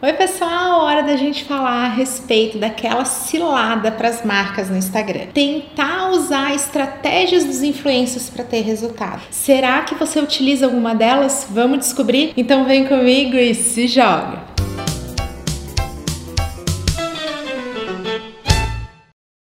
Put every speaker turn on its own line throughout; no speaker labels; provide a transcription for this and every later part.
Oi, pessoal! Hora da gente falar a respeito daquela cilada para as marcas no Instagram. Tentar usar estratégias dos influencers para ter resultado. Será que você utiliza alguma delas? Vamos descobrir? Então vem comigo e se joga!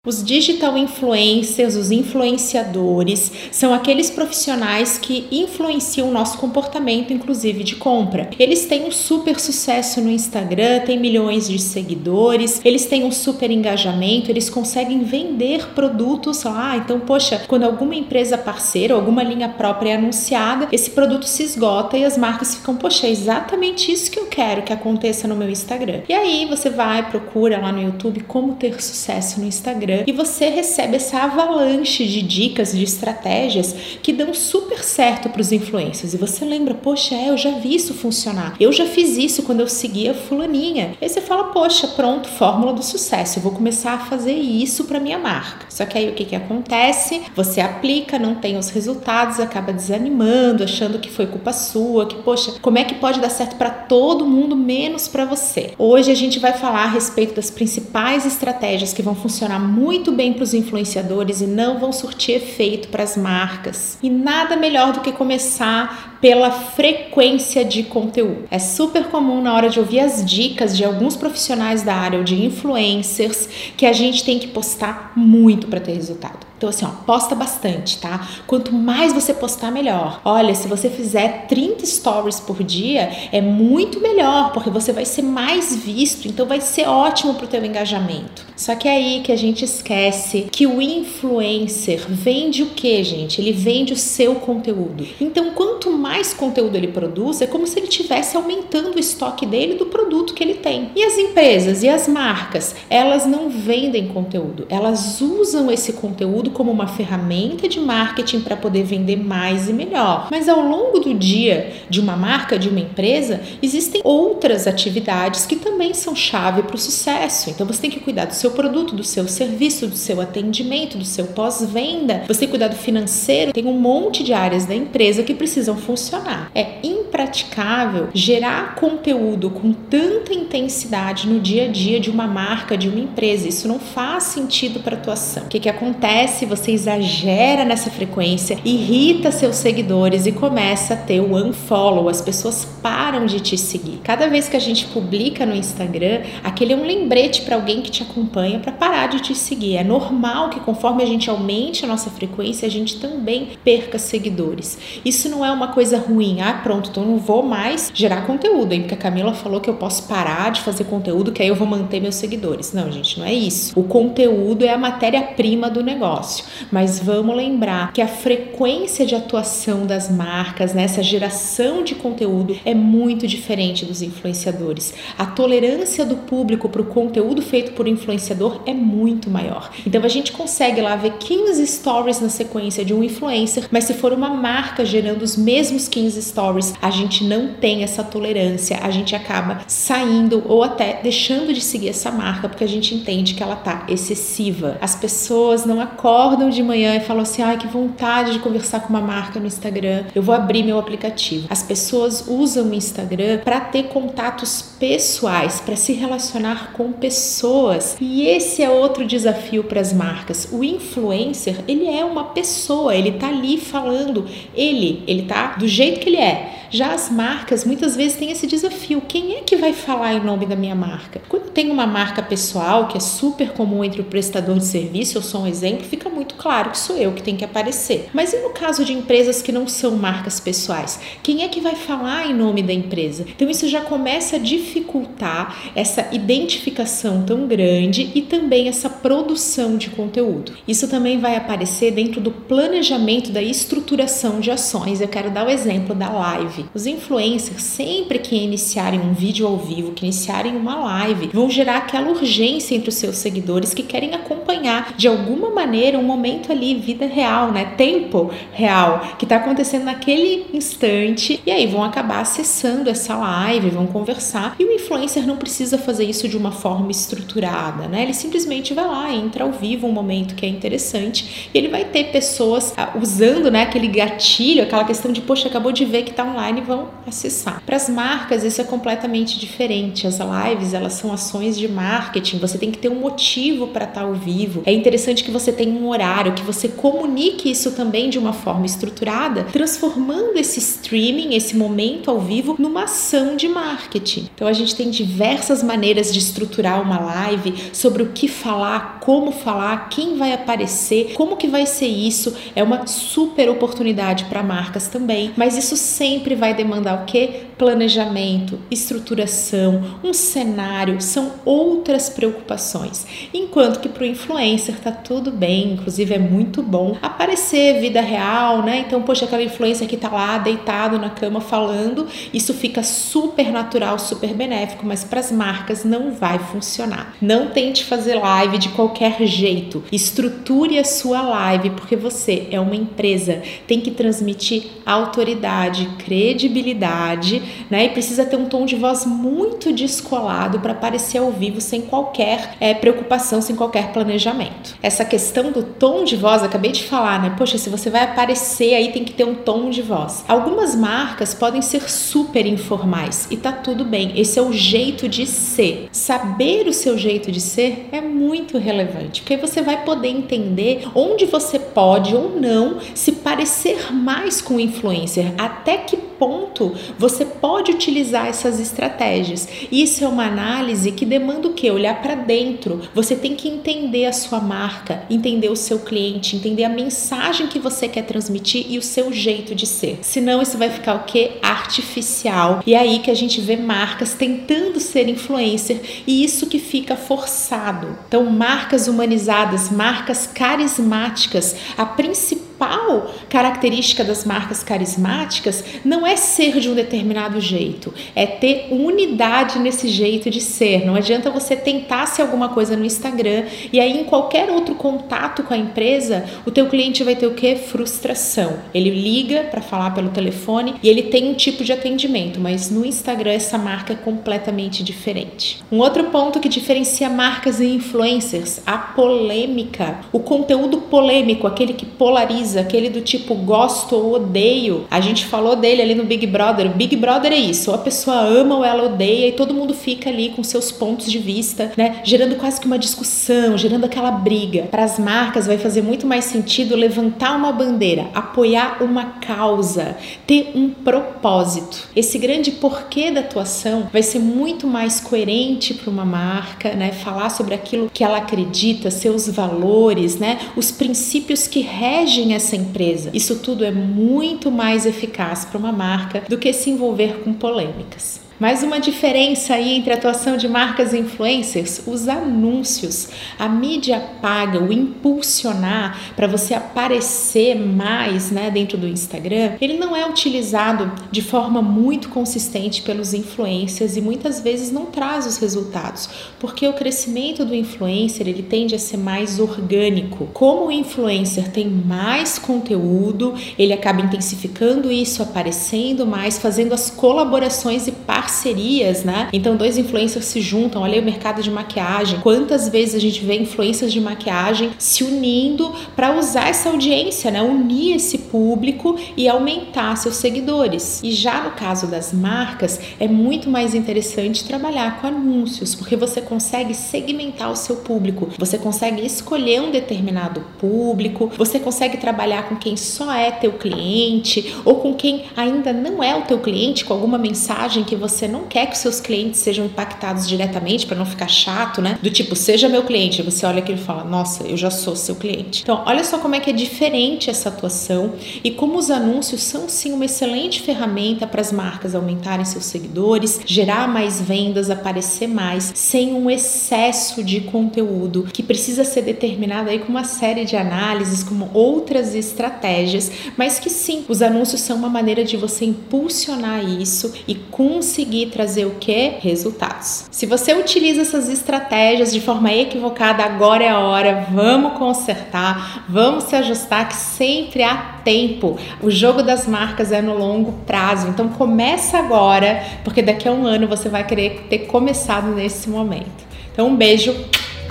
Os digital influencers, os influenciadores, são aqueles profissionais que influenciam o nosso comportamento, inclusive de compra. Eles têm um super sucesso no Instagram, têm milhões de seguidores, eles têm um super engajamento, eles conseguem vender produtos lá. Então, poxa, quando alguma empresa parceira, alguma linha própria é anunciada, esse produto se esgota e as marcas ficam, poxa, é exatamente isso que eu quero que aconteça no meu Instagram. E aí você vai, procura lá no YouTube como ter sucesso no Instagram Instagram e você recebe essa avalanche de dicas, de estratégias que dão super certo para os influencers. E você lembra, poxa, é, eu já vi isso funcionar. Eu já fiz isso quando eu seguia fulaninha. Aí você fala, poxa, pronto, fórmula do sucesso. Eu vou começar a fazer isso para minha marca. Só que aí o que que acontece? Você aplica, não tem os resultados, acaba desanimando, achando que foi culpa sua, que poxa, como é que pode dar certo para todo mundo menos para você? Hoje a gente vai falar a respeito das principais estratégias que vão funcionar muito muito bem para os influenciadores e não vão surtir efeito para as marcas. E nada melhor do que começar pela frequência de conteúdo. É super comum na hora de ouvir as dicas de alguns profissionais da área ou de influencers que a gente tem que postar muito para ter resultado. Então, assim, ó, posta bastante, tá? Quanto mais você postar, melhor. Olha, se você fizer 30 stories por dia, é muito melhor, porque você vai ser mais visto, então vai ser ótimo pro teu engajamento. Só que é aí que a gente esquece que o influencer vende o que, gente? Ele vende o seu conteúdo. Então, quanto mais conteúdo ele produz, é como se ele estivesse aumentando o estoque dele do produto que ele tem. E as empresas e as marcas, elas não vendem conteúdo, elas usam esse conteúdo conteúdo como uma ferramenta de marketing para poder vender mais e melhor. Mas ao longo do dia de uma marca, de uma empresa, existem outras atividades que também são chave para o sucesso. Então você tem que cuidar do seu produto, do seu serviço, do seu atendimento, do seu pós-venda. Você tem que cuidar do financeiro. Tem um monte de áreas da empresa que precisam funcionar. É impraticável gerar conteúdo com tanta intensidade no dia a dia de uma marca, de uma empresa. Isso não faz sentido para a atuação. O que, que acontece? Se você exagera nessa frequência, irrita seus seguidores e começa a ter o unfollow, as pessoas param de te seguir. Cada vez que a gente publica no Instagram, aquele é um lembrete para alguém que te acompanha para parar de te seguir. É normal que conforme a gente aumente a nossa frequência, a gente também perca seguidores. Isso não é uma coisa ruim. Ah, pronto, então não vou mais gerar conteúdo, hein? Porque a Camila falou que eu posso parar de fazer conteúdo, que aí eu vou manter meus seguidores. Não, gente, não é isso. O conteúdo é a matéria-prima do negócio negócio. Mas vamos lembrar que a frequência de atuação das marcas nessa geração de conteúdo é muito diferente dos influenciadores. A tolerância do público para o conteúdo feito por influenciador é muito maior. Então a gente consegue lá ver 15 stories na sequência de um influencer, mas se for uma marca gerando os mesmos 15 stories, a gente não tem essa tolerância, a gente acaba saindo ou até deixando de seguir essa marca porque a gente entende que ela tá excessiva. As pessoas não acordam acordam de manhã e falam assim: ai, que vontade de conversar com uma marca no Instagram, eu vou abrir meu aplicativo. As pessoas usam o Instagram para ter contatos pessoais, para se relacionar com pessoas. E esse é outro desafio para as marcas. O influencer, ele é uma pessoa, ele tá ali falando, ele, ele tá do jeito que ele é. Já as marcas muitas vezes têm esse desafio: quem é que vai falar em nome da minha marca? Quando tem uma marca pessoal, que é super comum entre o prestador de serviço, eu sou um exemplo, fica muito claro que sou eu que tenho que aparecer. Mas e no caso de empresas que não são marcas pessoais? Quem é que vai falar em nome da empresa? Então isso já começa a dificultar essa identificação tão grande e também essa produção de conteúdo. Isso também vai aparecer dentro do planejamento da estruturação de ações. Eu quero dar o exemplo da live. Os influencers, sempre que iniciarem um vídeo ao vivo, que iniciarem uma live, vão gerar aquela urgência entre os seus seguidores que querem acompanhar de alguma maneira um momento momento ali, vida real, né? Tempo real que está acontecendo naquele instante. E aí vão acabar acessando essa live, vão conversar. E o influencer não precisa fazer isso de uma forma estruturada, né? Ele simplesmente vai lá, entra ao vivo um momento que é interessante e ele vai ter pessoas ah, usando, né, aquele gatilho, aquela questão de, poxa, acabou de ver que está online, vão acessar. Para as marcas, isso é completamente diferente. As lives, elas são ações de marketing. Você tem que ter um motivo para estar tá ao vivo. É interessante que você tenha um horário, que você comunique isso também de uma forma estruturada, transformando esse streaming, esse momento ao vivo, numa ação de marketing. Então a gente tem diversas maneiras de estruturar uma live sobre o que falar, como falar, quem vai aparecer, como que vai ser isso. É uma super oportunidade para marcas também, mas isso sempre vai demandar o que? Planejamento, estruturação, um cenário, são outras preocupações. Enquanto que para o influencer tá tudo bem, inclusive é muito bom aparecer vida real, né? Então, poxa, aquela influencer que tá lá deitado na cama falando, isso fica super natural, super benéfico, mas para as marcas não vai funcionar. Não tente fazer live de qualquer jeito. Estruture a sua live, porque você é uma empresa, tem que transmitir autoridade, credibilidade, né? E precisa ter um tom de voz muito descolado para aparecer ao vivo sem qualquer é, preocupação, sem qualquer planejamento. Essa questão do tom de voz, acabei de falar, né? Poxa, se você vai aparecer aí tem que ter um tom de voz. Algumas marcas podem ser super informais e tá tudo bem. Esse é o jeito de ser. Saber o seu jeito de ser é muito relevante, porque você vai poder entender onde você pode ou não se parecer mais com o influencer, até que ponto você pode utilizar essas estratégias. Isso é uma análise que demanda o que? Olhar para dentro. Você tem que entender a sua marca, entender o seu cliente, entender a mensagem que você quer transmitir e o seu jeito de ser. Senão isso vai ficar o que? Artificial. E é aí que a gente vê marcas tentando ser influencer e isso que fica forçado. Então, marcas humanizadas, marcas carismáticas, a principal principal característica das marcas carismáticas não é ser de um determinado jeito, é ter unidade nesse jeito de ser. Não adianta você tentar ser alguma coisa no Instagram e aí em qualquer outro contato com a empresa, o teu cliente vai ter o que? Frustração. Ele liga para falar pelo telefone e ele tem um tipo de atendimento, mas no Instagram essa marca é completamente diferente. Um outro ponto que diferencia marcas e influencers, a polêmica, o conteúdo polêmico, aquele que polariza aquele do tipo gosto ou odeio. A gente falou dele ali no Big Brother. O Big Brother é isso, ou a pessoa ama ou ela odeia e todo mundo fica ali com seus pontos de vista, né, gerando quase que uma discussão, gerando aquela briga. Para as marcas vai fazer muito mais sentido levantar uma bandeira, apoiar uma causa, ter um propósito. Esse grande porquê da atuação vai ser muito mais coerente para uma marca, né, falar sobre aquilo que ela acredita, seus valores, né, os princípios que regem essa empresa. Isso tudo é muito mais eficaz para uma marca do que se envolver com polêmicas. Mais uma diferença aí entre a atuação de marcas e influencers, os anúncios. A mídia paga, o impulsionar para você aparecer mais né, dentro do Instagram, ele não é utilizado de forma muito consistente pelos influencers e muitas vezes não traz os resultados, porque o crescimento do influencer ele tende a ser mais orgânico. Como o influencer tem mais conteúdo, ele acaba intensificando isso, aparecendo mais, fazendo as colaborações e parcerias parcerias, né? Então, dois influencers se juntam. Olha aí o mercado de maquiagem. Quantas vezes a gente vê influências de maquiagem se unindo para usar essa audiência, né? Unir esse público e aumentar seus seguidores. E já no caso das marcas, é muito mais interessante trabalhar com anúncios, porque você consegue segmentar o seu público, você consegue escolher um determinado público, você consegue trabalhar com quem só é teu cliente ou com quem ainda não é o teu cliente, com alguma mensagem que você você não quer que seus clientes sejam impactados diretamente para não ficar chato, né? Do tipo, seja meu cliente. Você olha aquilo e fala, nossa, eu já sou seu cliente. Então, olha só como é que é diferente essa atuação e como os anúncios são sim uma excelente ferramenta para as marcas aumentarem seus seguidores, gerar mais vendas, aparecer mais, sem um excesso de conteúdo que precisa ser determinado aí com uma série de análises, como outras estratégias, mas que sim, os anúncios são uma maneira de você impulsionar isso e conseguir conseguir trazer o que? Resultados. Se você utiliza essas estratégias de forma equivocada, agora é a hora, vamos consertar, vamos se ajustar que sempre há tempo. O jogo das marcas é no longo prazo, então começa agora, porque daqui a um ano você vai querer ter começado nesse momento. Então um beijo,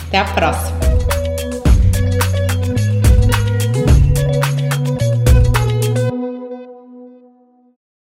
até a próxima.